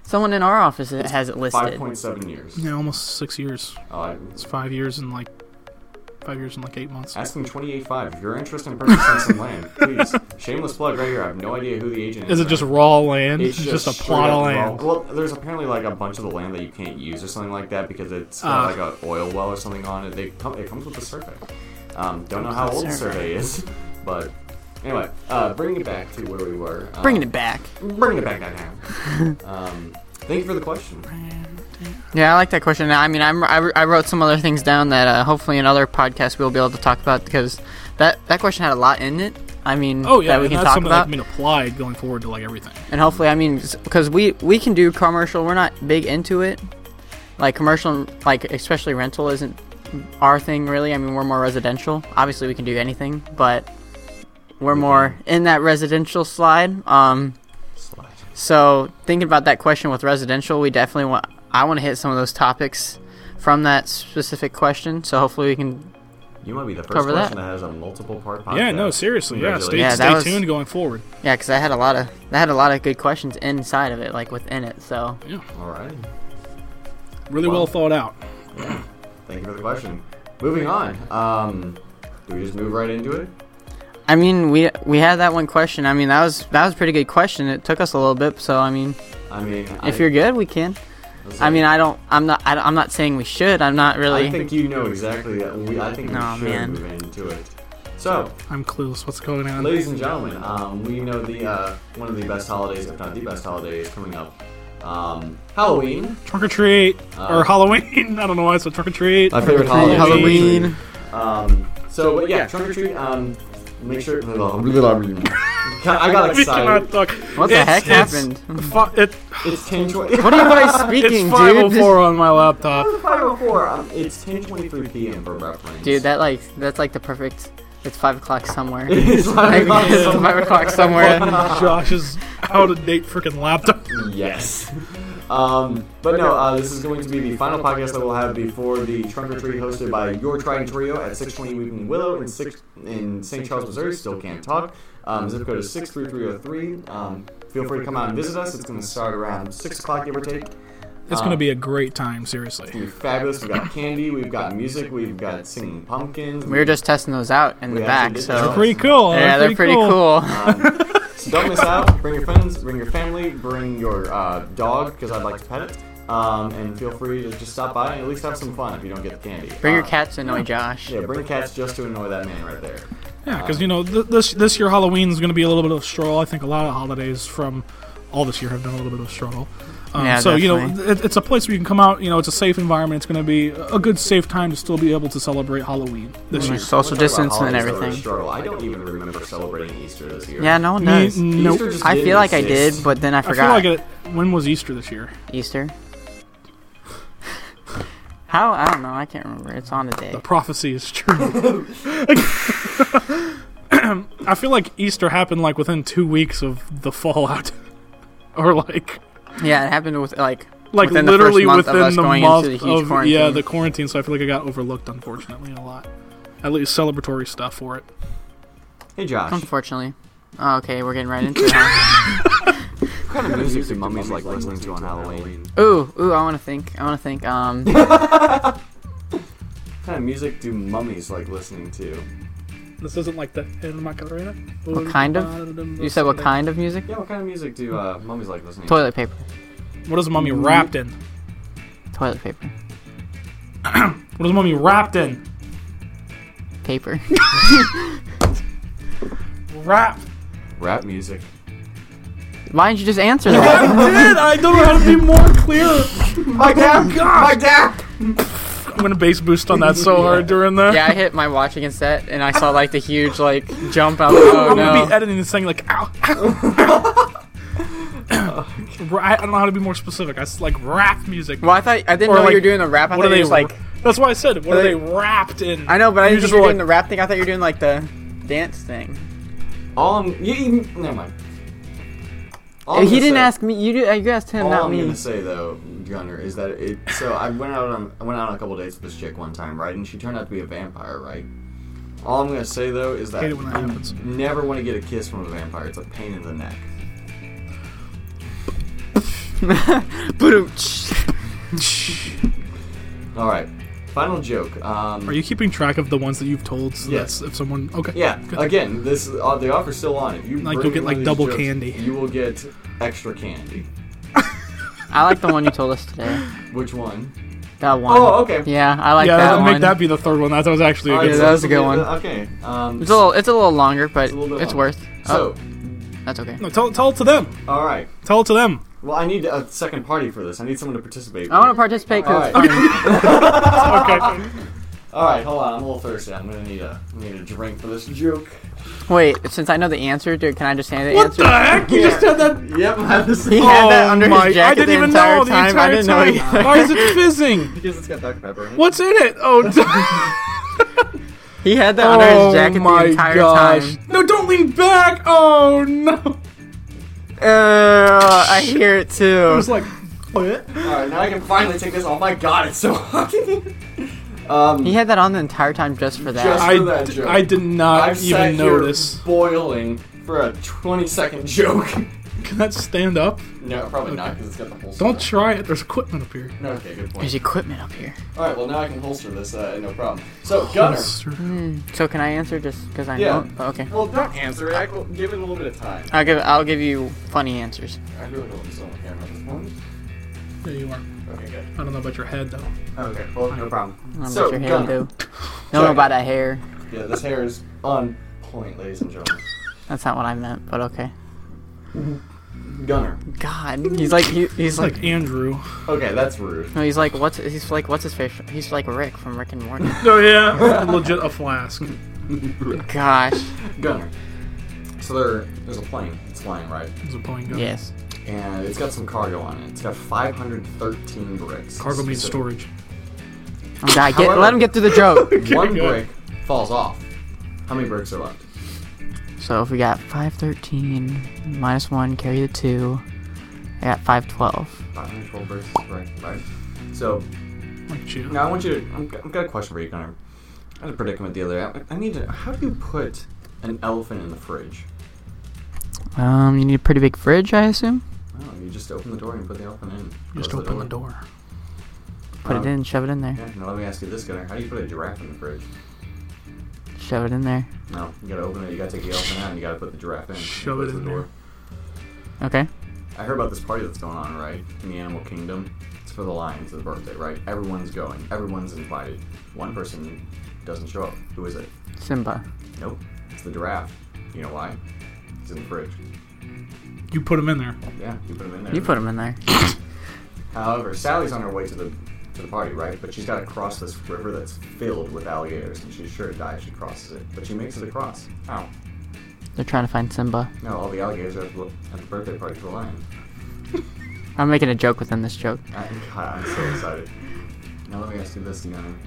[SPEAKER 3] Someone in our office has it listed.
[SPEAKER 1] 5.7 years.
[SPEAKER 2] Yeah, almost six years.
[SPEAKER 1] Oh, I,
[SPEAKER 2] It's five years and like five years and like eight months.
[SPEAKER 1] asking 28.5. If you're interested in purchasing some land, please. Shameless plug right here. I have no idea who the agent is.
[SPEAKER 2] Is it just raw land?
[SPEAKER 1] It's
[SPEAKER 2] just, a plot of
[SPEAKER 1] up raw-
[SPEAKER 2] land.
[SPEAKER 1] Well, there's apparently like a bunch of the land that you can't use or something like that because it's got
[SPEAKER 2] Ah.
[SPEAKER 1] like an oil well or something on it. They come, it comes with a survey. Um, don't know how old the
[SPEAKER 3] survey.
[SPEAKER 1] survey is, but anyway, uh, bringing it back to where we were. Um,
[SPEAKER 3] Bringing it back.
[SPEAKER 1] Bringing it back down. Um, thank you for the question.
[SPEAKER 3] Yeah, I like that question. I mean, I'm, I, I wrote some other things down that uh, hopefully in other podcasts we'll be able to talk about because that, that question had a lot in it. I mean,
[SPEAKER 2] Oh yeah,
[SPEAKER 3] that we can
[SPEAKER 2] that's
[SPEAKER 3] talk
[SPEAKER 2] something
[SPEAKER 3] about.
[SPEAKER 2] that can be applied going forward to like everything.
[SPEAKER 3] And hopefully, I mean, because we we can do commercial. We're not big into it. Like commercial, like especially rental isn't our thing really. I mean, we're more residential. Obviously, we can do anything, but we're more in that residential slide. Um,
[SPEAKER 1] Slide.
[SPEAKER 3] So thinking about that question with residential, we definitely want. I want to hit some of those topics from that specific question. So hopefully, we can.
[SPEAKER 1] You might be the first
[SPEAKER 3] person that.
[SPEAKER 1] that. has a multiple part podcast.
[SPEAKER 2] Yeah, no, seriously. Yeah, stay,
[SPEAKER 3] Yeah,
[SPEAKER 2] stay
[SPEAKER 3] was-
[SPEAKER 2] tuned going forward.
[SPEAKER 3] Yeah, because I had a lot of that had a lot of good questions inside of it, like within it. So yeah,
[SPEAKER 1] All right.
[SPEAKER 2] Really
[SPEAKER 1] Well-
[SPEAKER 2] well thought out.
[SPEAKER 1] Thank you for the question. Moving on. Um, do we just move right into it?
[SPEAKER 3] I mean, we we had that one question. I mean, that was that was a pretty good question. It took us a little bit, so I mean,
[SPEAKER 1] I mean,
[SPEAKER 3] if
[SPEAKER 1] I,
[SPEAKER 3] you're good, we can. I mean, I don't. I'm not. I, am not saying we should. I'm not really.
[SPEAKER 1] I think you know exactly that. We, I think we
[SPEAKER 3] Aw,
[SPEAKER 1] should
[SPEAKER 3] man.
[SPEAKER 1] move into it. So,
[SPEAKER 2] I'm clueless. What's going on?
[SPEAKER 1] ladies and gentlemen, um, we know the uh, one of the best holidays, if not the best holiday, is coming up. Um, Halloween.
[SPEAKER 2] Trunk or treat
[SPEAKER 1] Uh,
[SPEAKER 2] or Halloween. [laughs] I don't know why it's said trunk or treat.
[SPEAKER 1] My favorite
[SPEAKER 3] Halloween. Halloween.
[SPEAKER 1] Um, so, but yeah, trunk or treat. Um, make sure. I got
[SPEAKER 2] we
[SPEAKER 1] excited.
[SPEAKER 2] cannot talk.
[SPEAKER 3] What the
[SPEAKER 2] It's-
[SPEAKER 3] heck
[SPEAKER 2] it's
[SPEAKER 3] happened?
[SPEAKER 2] fu- it,
[SPEAKER 1] It's ten twenty.
[SPEAKER 3] What are you guys [laughs] speaking,
[SPEAKER 2] it's
[SPEAKER 3] dude?
[SPEAKER 2] 504 [laughs] on my laptop.
[SPEAKER 1] Five oh four. Um, it's ten twenty three p.m. for reference.
[SPEAKER 3] Dude, that like that's like the perfect. It's five o'clock somewhere. [laughs]
[SPEAKER 1] It's five
[SPEAKER 3] it's
[SPEAKER 1] o'clock.
[SPEAKER 3] five o'clock somewhere.
[SPEAKER 2] Josh's out of date freaking laptop.
[SPEAKER 1] Yes. Um, but no, uh, this is going to be the final podcast that we'll have before the Trunk or Treat hosted by Your Trident Trio at 620 Weeping Willow in, six, in St. Charles, Missouri. Still can't talk. Um, zip code is 63303. Um, feel free to come out and visit us. It's going to start around 6 o'clock, give or take.
[SPEAKER 2] It's going to be a great time, seriously.
[SPEAKER 1] It's gonna be fabulous. We've got candy, we've got music, we've got singing pumpkins.
[SPEAKER 3] We were just testing those out in
[SPEAKER 1] We
[SPEAKER 3] the back, so.
[SPEAKER 2] They're pretty cool.
[SPEAKER 3] yeah, they're pretty cool.
[SPEAKER 1] Um, so [laughs] don't miss out. Bring your friends, bring your family, bring your uh, dog because I'd like to pet it. Um, and feel free to just stop by and at least have some fun if you don't get the candy.
[SPEAKER 3] Bring your
[SPEAKER 1] Uh,
[SPEAKER 3] cat to annoy Josh.
[SPEAKER 1] Yeah, bring cats just to annoy that man right there.
[SPEAKER 2] Yeah, because you know th- this this year Halloween is going to be a little bit of a struggle. I think a lot of holidays from all this year have been a little bit of a struggle. Um,
[SPEAKER 3] Yeah,
[SPEAKER 2] so you know it, it's a place where you can come out. You know, it's a safe environment. It's going to be a good, safe time to still be able to celebrate Halloween this
[SPEAKER 3] Mm,
[SPEAKER 2] year.
[SPEAKER 3] Social
[SPEAKER 1] Let's talk about
[SPEAKER 3] distance and
[SPEAKER 1] holidays that were a
[SPEAKER 3] everything.
[SPEAKER 1] struggle. I don't even remember celebrating Easter this year.
[SPEAKER 3] Yeah, no one
[SPEAKER 2] Me-
[SPEAKER 3] does.
[SPEAKER 2] nope.
[SPEAKER 1] Easter just
[SPEAKER 3] I
[SPEAKER 1] didn't
[SPEAKER 3] feel like I did, but then I
[SPEAKER 2] I feel
[SPEAKER 3] forgot.
[SPEAKER 2] like it. When was Easter this year?
[SPEAKER 3] Easter. How? I don't know. I can't remember. It's on a day.
[SPEAKER 2] The prophecy is true. [laughs] [clears throat] I feel like Easter happened like within two weeks of the fallout, [laughs] or like
[SPEAKER 3] Yeah, it happened with like
[SPEAKER 2] like
[SPEAKER 3] within the
[SPEAKER 2] literally
[SPEAKER 3] first month of
[SPEAKER 2] within
[SPEAKER 3] us
[SPEAKER 2] the
[SPEAKER 3] going
[SPEAKER 2] month
[SPEAKER 3] into the huge
[SPEAKER 2] of
[SPEAKER 3] quarantine.
[SPEAKER 2] yeah the quarantine. So I feel like I got overlooked unfortunately a lot. At least celebratory stuff for it.
[SPEAKER 1] Hey Josh,
[SPEAKER 3] Unfortunately. Oh, okay, we're getting right into it. [laughs]
[SPEAKER 1] what kind of music do mummies like listening to on Halloween?
[SPEAKER 3] ooh, ooh, I want to think. I want to think. Um, [laughs]
[SPEAKER 1] What kind of music do mummies like listening to?
[SPEAKER 2] This isn't like the El Macarena.
[SPEAKER 3] What kind of? you said what kind of music?
[SPEAKER 1] Yeah, what kind of music do uh, mummies like listening
[SPEAKER 3] Toilet paper.
[SPEAKER 2] What is mummy wrapped in?
[SPEAKER 3] Toilet paper. [clears throat]
[SPEAKER 2] What is mummy wrapped in?
[SPEAKER 3] Paper. [laughs]
[SPEAKER 2] Rap.
[SPEAKER 1] Rap music.
[SPEAKER 3] Why didn't you just answer [laughs]
[SPEAKER 2] I
[SPEAKER 3] that?
[SPEAKER 2] did. I don't know how to be more clear. [laughs]
[SPEAKER 1] My oh, dap!
[SPEAKER 2] gosh.
[SPEAKER 1] My dap!
[SPEAKER 2] I'm gonna bass boost on that so hard during that.
[SPEAKER 3] yeah, I hit my watch against that, and I saw like the huge like jump. I was like, oh
[SPEAKER 2] I'm gonna be
[SPEAKER 3] no.
[SPEAKER 2] editing this thing like ow. ow. [clears throat] Ra- I don't know how to be more specific. I s- like rap music.
[SPEAKER 3] Well, I thought I didn't
[SPEAKER 2] Or,
[SPEAKER 3] know
[SPEAKER 2] like,
[SPEAKER 3] you were doing the rap. I
[SPEAKER 2] what
[SPEAKER 3] thought
[SPEAKER 2] are
[SPEAKER 3] you
[SPEAKER 2] they
[SPEAKER 3] were just like.
[SPEAKER 2] That's why I said. What
[SPEAKER 3] Are
[SPEAKER 2] are they
[SPEAKER 3] they-
[SPEAKER 2] wrapped in?
[SPEAKER 3] I know, but I
[SPEAKER 2] You
[SPEAKER 3] didn't
[SPEAKER 2] just
[SPEAKER 3] you
[SPEAKER 2] were
[SPEAKER 3] were doing the rap thing. I thought you were doing like the dance thing.
[SPEAKER 1] All I'm, you, you, never mind. All I'm
[SPEAKER 3] he didn't
[SPEAKER 1] say-
[SPEAKER 3] ask me. You did. You asked him,
[SPEAKER 1] All
[SPEAKER 3] not
[SPEAKER 1] I'm
[SPEAKER 3] me.
[SPEAKER 1] gonna say though, Gunnar, is that it. So I went out on I went out on a couple dates with this chick one time, right? And she turned out to be a vampire, right? All I'm gonna say though is that
[SPEAKER 2] Hate it when that
[SPEAKER 1] you
[SPEAKER 2] happens.
[SPEAKER 1] never want to get a kiss from a vampire. It's a pain in the neck. [laughs] [laughs] All right, final joke. Um,
[SPEAKER 2] Are you keeping track of the ones that you've told? So
[SPEAKER 1] Yes.
[SPEAKER 2] that's if someone. Okay.
[SPEAKER 1] Yeah.
[SPEAKER 2] Good.
[SPEAKER 1] Again, this uh, the offer's still on. If you
[SPEAKER 2] Like,
[SPEAKER 1] bring
[SPEAKER 2] you'll get,
[SPEAKER 1] one
[SPEAKER 2] like,
[SPEAKER 1] of these
[SPEAKER 2] double
[SPEAKER 1] jokes,
[SPEAKER 2] candy.
[SPEAKER 1] you will get extra candy.
[SPEAKER 3] I like the one you told us today. [laughs]
[SPEAKER 1] Which one?
[SPEAKER 3] That one.
[SPEAKER 1] Oh, okay.
[SPEAKER 3] Yeah, I like
[SPEAKER 2] yeah,
[SPEAKER 3] that
[SPEAKER 2] that'll
[SPEAKER 3] one.
[SPEAKER 2] make that be the third one. That was actually a
[SPEAKER 1] All
[SPEAKER 2] good.
[SPEAKER 1] right,
[SPEAKER 3] Yeah,
[SPEAKER 1] so
[SPEAKER 3] that was
[SPEAKER 1] this
[SPEAKER 3] a good
[SPEAKER 1] be
[SPEAKER 3] one.
[SPEAKER 1] the- Okay. Um,
[SPEAKER 3] It's a little. It's a little longer, but
[SPEAKER 1] It's a little bit
[SPEAKER 3] it's
[SPEAKER 1] longer.
[SPEAKER 3] worth.
[SPEAKER 1] so,
[SPEAKER 3] oh, that's okay.
[SPEAKER 2] No, tell, tell it to them.
[SPEAKER 1] all right.
[SPEAKER 2] Tell it to them.
[SPEAKER 1] Well, I need a second party for this. I need someone to participate.
[SPEAKER 3] I want to participate because
[SPEAKER 1] All
[SPEAKER 3] it's
[SPEAKER 1] right.
[SPEAKER 3] funny. [laughs]
[SPEAKER 2] Okay.
[SPEAKER 1] All right, hold on. I'm a little thirsty. I'm gonna need a I need a drink for this joke.
[SPEAKER 3] Wait, since I know the answer, dude, can I just say the
[SPEAKER 2] what
[SPEAKER 3] answer?
[SPEAKER 2] the heck? You just said that.
[SPEAKER 1] Yep, I have this.
[SPEAKER 3] He had that
[SPEAKER 2] oh under my-
[SPEAKER 3] his jacket
[SPEAKER 2] I didn't
[SPEAKER 3] the
[SPEAKER 2] even
[SPEAKER 3] entire
[SPEAKER 2] know the
[SPEAKER 3] time.
[SPEAKER 2] entire
[SPEAKER 3] I didn't know
[SPEAKER 2] time.
[SPEAKER 3] either.
[SPEAKER 2] Why is it fizzing?
[SPEAKER 1] because it's got Dr Pepper in it.
[SPEAKER 2] What's in it? Oh, [laughs]
[SPEAKER 3] He had that under
[SPEAKER 2] oh
[SPEAKER 3] his jacket
[SPEAKER 2] my
[SPEAKER 3] the entire
[SPEAKER 2] gosh!
[SPEAKER 3] time.
[SPEAKER 2] No, don't lean back. Oh no!
[SPEAKER 3] Uh, I hear it too.
[SPEAKER 2] It was like, what?
[SPEAKER 1] All right, now I can finally take this off. My God, it's so hot. [laughs] um,
[SPEAKER 3] He had that on the entire time just for that.
[SPEAKER 1] Just-
[SPEAKER 2] I,
[SPEAKER 1] for that
[SPEAKER 2] d-
[SPEAKER 1] joke.
[SPEAKER 2] I did not
[SPEAKER 1] I've sat
[SPEAKER 2] even
[SPEAKER 1] here
[SPEAKER 2] notice.
[SPEAKER 1] boiling for a 20 second joke. [laughs]
[SPEAKER 2] Can that stand up?
[SPEAKER 1] no, probably not because it's got the holster.
[SPEAKER 2] Don't try it. There's equipment up here.
[SPEAKER 1] No, okay, good point.
[SPEAKER 3] There's equipment up here.
[SPEAKER 1] All right, well now I can holster this, uh, no problem. So Gunnar,
[SPEAKER 3] Hmm, So can I answer just because I
[SPEAKER 1] Yeah.
[SPEAKER 3] know? Oh, okay.
[SPEAKER 1] well don't answer it. I will give it a little bit of time.
[SPEAKER 3] I'll give. I'll give you funny answers.
[SPEAKER 1] I really don't want to still on the camera at this point.
[SPEAKER 2] There you are.
[SPEAKER 1] Okay, good.
[SPEAKER 2] I don't know about your head though.
[SPEAKER 1] Okay, well no problem.
[SPEAKER 3] I don't know
[SPEAKER 1] So,
[SPEAKER 3] about your hair,
[SPEAKER 1] Gunnar.
[SPEAKER 3] do. Don't know about that hair.
[SPEAKER 1] Yeah, this hair is on point, ladies and gentlemen.
[SPEAKER 3] That's not what I meant, but okay.
[SPEAKER 1] Gunnar.
[SPEAKER 3] God, he's like he, he's like,
[SPEAKER 2] like Andrew.
[SPEAKER 1] Okay, that's rude.
[SPEAKER 3] no, he's like what's he's like what's his face? He's like Rick from Rick and Morty. [laughs]
[SPEAKER 2] Oh yeah, [laughs] legit a flask. [laughs]
[SPEAKER 3] Gosh.
[SPEAKER 1] Gunnar. So there, there's a plane. It's flying right,
[SPEAKER 2] There's a plane gun.
[SPEAKER 3] Yes.
[SPEAKER 1] and it's got some cargo on it. It's got 513 bricks.
[SPEAKER 2] Cargo means storage.
[SPEAKER 3] Oh, God, get,
[SPEAKER 1] However-
[SPEAKER 3] let him get through the joke.
[SPEAKER 1] One brick falls off. How many bricks are left?
[SPEAKER 3] so if we got five thirteen minus one, carry the two. I got five twelve.
[SPEAKER 1] 512 bricks, right? Right. So now I want you to. I'm, I've got a question for you, Gunnar. I had a predicament the other day. I, I need to. How do you put an elephant in the fridge?
[SPEAKER 3] Um, you need a pretty big fridge, I assume.
[SPEAKER 1] Oh, you just open the door and put the elephant in.
[SPEAKER 2] Just open the door.
[SPEAKER 3] Put
[SPEAKER 1] Um,
[SPEAKER 3] it in, shove it in there.
[SPEAKER 1] Yeah. Now let me ask you this, Gunnar. How do you put a giraffe in the fridge?
[SPEAKER 3] Shove it in there.
[SPEAKER 1] No, you gotta open it. You gotta take the elephant out. and You gotta put the giraffe in.
[SPEAKER 2] Shove it in
[SPEAKER 1] the
[SPEAKER 2] there.
[SPEAKER 3] Okay.
[SPEAKER 1] I heard about this party that's going on, right? In the animal kingdom. It's for the lions' the birthday, right? Everyone's going. Everyone's invited. One person doesn't show up. Who is it?
[SPEAKER 3] Simba.
[SPEAKER 1] Nope. It's the giraffe. You know why? He's in the fridge.
[SPEAKER 2] You put him in there.
[SPEAKER 1] Yeah, you put him in there.
[SPEAKER 3] You put him in there.
[SPEAKER 1] However, Sally's on her way to the to the party, right? But she's got to cross this river that's filled with alligators, and she's sure to die if she crosses it. But she makes it across. How?
[SPEAKER 3] They're trying to find Simba.
[SPEAKER 1] No, all the alligators are at the, at the birthday party for the lion. [laughs]
[SPEAKER 3] I'm making a joke within this joke.
[SPEAKER 1] I, God, I'm so excited. Now let me ask you this, again.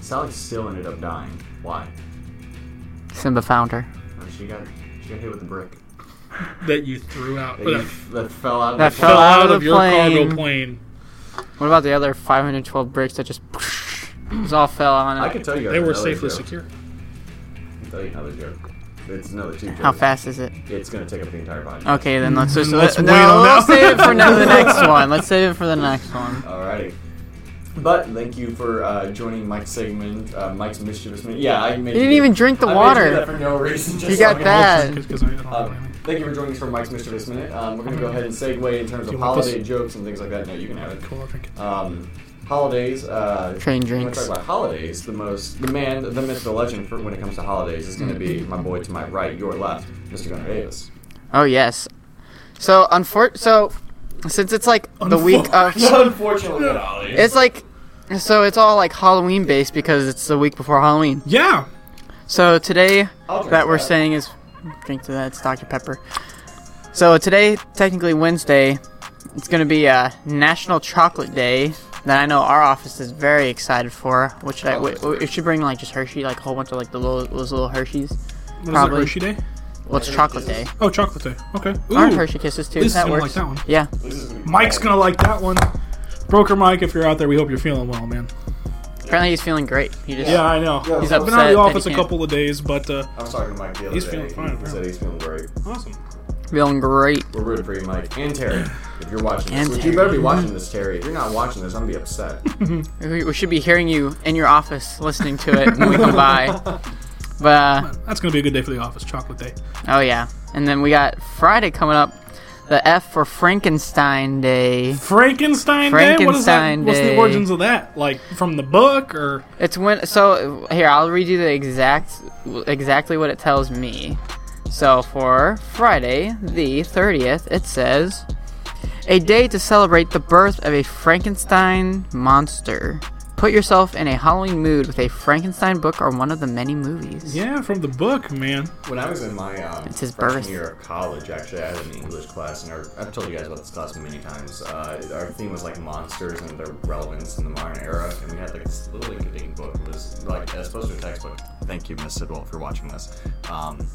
[SPEAKER 1] Sally still ended up dying. Why?
[SPEAKER 3] Simba found her.
[SPEAKER 1] Well, she got she got hit with a brick.
[SPEAKER 2] That you threw out.
[SPEAKER 1] That,
[SPEAKER 2] That,
[SPEAKER 1] you- [laughs] that fell out of
[SPEAKER 3] That
[SPEAKER 1] the
[SPEAKER 3] fell
[SPEAKER 2] fell
[SPEAKER 3] out
[SPEAKER 2] out
[SPEAKER 3] of
[SPEAKER 2] of
[SPEAKER 3] the
[SPEAKER 2] your cargo
[SPEAKER 3] plane.
[SPEAKER 2] Plane.
[SPEAKER 3] What about the other 512 bricks that just just all fell on
[SPEAKER 1] I can tell you guys
[SPEAKER 2] They were safely
[SPEAKER 1] joke.
[SPEAKER 2] secure.
[SPEAKER 1] I can tell you another joke. It's another two jokes.
[SPEAKER 3] How fast is it?
[SPEAKER 1] It's gonna take up the entire podcast.
[SPEAKER 3] Okay, then let's just
[SPEAKER 2] Let's
[SPEAKER 3] let,
[SPEAKER 2] wait
[SPEAKER 3] no,
[SPEAKER 2] on
[SPEAKER 3] let's save it for ne- the [laughs] next one. Let's save it for the next one.
[SPEAKER 1] Alrighty. But thank you for uh, joining Mike's segment, uh, Mike's mischievous minute. Yeah, I made
[SPEAKER 3] You didn't even drink the
[SPEAKER 1] I
[SPEAKER 3] water.
[SPEAKER 1] you that for no reason. Just
[SPEAKER 3] You
[SPEAKER 1] so
[SPEAKER 3] got
[SPEAKER 1] I can-
[SPEAKER 3] that.
[SPEAKER 2] Because I don't know anything.
[SPEAKER 1] thank you for joining us for Mike's mischievous minute. Um, we're gonna go ahead and segue in terms of holiday jokes and things like that. No, you can have it.
[SPEAKER 2] Cool, drink it.
[SPEAKER 1] Um, holidays. Uh,
[SPEAKER 3] Train
[SPEAKER 1] When we
[SPEAKER 3] drinks.
[SPEAKER 1] talk about holidays, the most, the man, the myth, the legend for when it comes to holidays is going to be my boy to my right, your left, Mr. Gunnar Davis.
[SPEAKER 3] Oh yes. So unfor- so since it's like the week of [laughs]
[SPEAKER 1] Unfortunately,
[SPEAKER 3] it's like so it's all like Halloween based because it's the week before Halloween.
[SPEAKER 2] Yeah.
[SPEAKER 3] So today that we're
[SPEAKER 1] that.
[SPEAKER 3] saying is drink to that. It's Dr Pepper. So today, technically Wednesday, it's gonna be a National Chocolate Day that I know our office is very excited for. Which I
[SPEAKER 1] Chocolate.
[SPEAKER 3] w- it should bring like just Hershey, like a whole bunch of like the little those little Hershey's.
[SPEAKER 2] What is
[SPEAKER 3] Probably.
[SPEAKER 2] it, Hershey Day?
[SPEAKER 3] Well, it's Chocolate Day.
[SPEAKER 2] Oh, chocolate day. Okay.
[SPEAKER 3] Aren't Hershey Kisses too?
[SPEAKER 2] Lisa's
[SPEAKER 3] That works.
[SPEAKER 2] like that one.
[SPEAKER 3] Yeah.
[SPEAKER 2] Mike's gonna like that one. Broker Mike, if you're out there, we hope you're feeling well, man.
[SPEAKER 3] Apparently he's feeling great. He just
[SPEAKER 2] Yeah, I know.
[SPEAKER 1] Yeah,
[SPEAKER 3] He's
[SPEAKER 2] I've been out of the office a couple of days, but uh,
[SPEAKER 1] I was talking to Mike the other
[SPEAKER 2] He's
[SPEAKER 1] day.
[SPEAKER 2] feeling fine,
[SPEAKER 1] He said he's feeling great.
[SPEAKER 2] awesome.
[SPEAKER 3] feeling great.
[SPEAKER 1] We're rooting for you, Mike. And Terry, if you're watching this.
[SPEAKER 3] And
[SPEAKER 1] Which
[SPEAKER 3] Terry.
[SPEAKER 1] you better be watching this, Terry. If you're not watching this, I'm going to be upset. [laughs]
[SPEAKER 3] We, we should be hearing you in your office listening to it when we come by. [laughs] But uh,
[SPEAKER 2] That's gonna be a good day for the office. Chocolate day.
[SPEAKER 3] oh yeah, and then we got Friday coming up. The F for Frankenstein Day.
[SPEAKER 2] Frankenstein, Day. What is that?
[SPEAKER 3] Frankenstein
[SPEAKER 2] What's the origins of that? Like from the book or?
[SPEAKER 3] It's when so here I'll read you the exact exactly what it tells me. So for Friday the 30th it says a day to celebrate the birth of a Frankenstein monster. Put yourself in a Halloween mood with a Frankenstein book or one of the many movies.
[SPEAKER 2] Yeah, from the book, man.
[SPEAKER 1] When I was in my um,
[SPEAKER 3] It's his
[SPEAKER 1] freshman
[SPEAKER 3] birth.
[SPEAKER 1] year of college, actually, I had an English class, and our, I've told you guys about this class many times. Uh, our theme was like monsters and their relevance in the modern era, and we had like this little inky book. It was like as opposed to a textbook. Thank you, Miss Sidwell, for watching this. Um,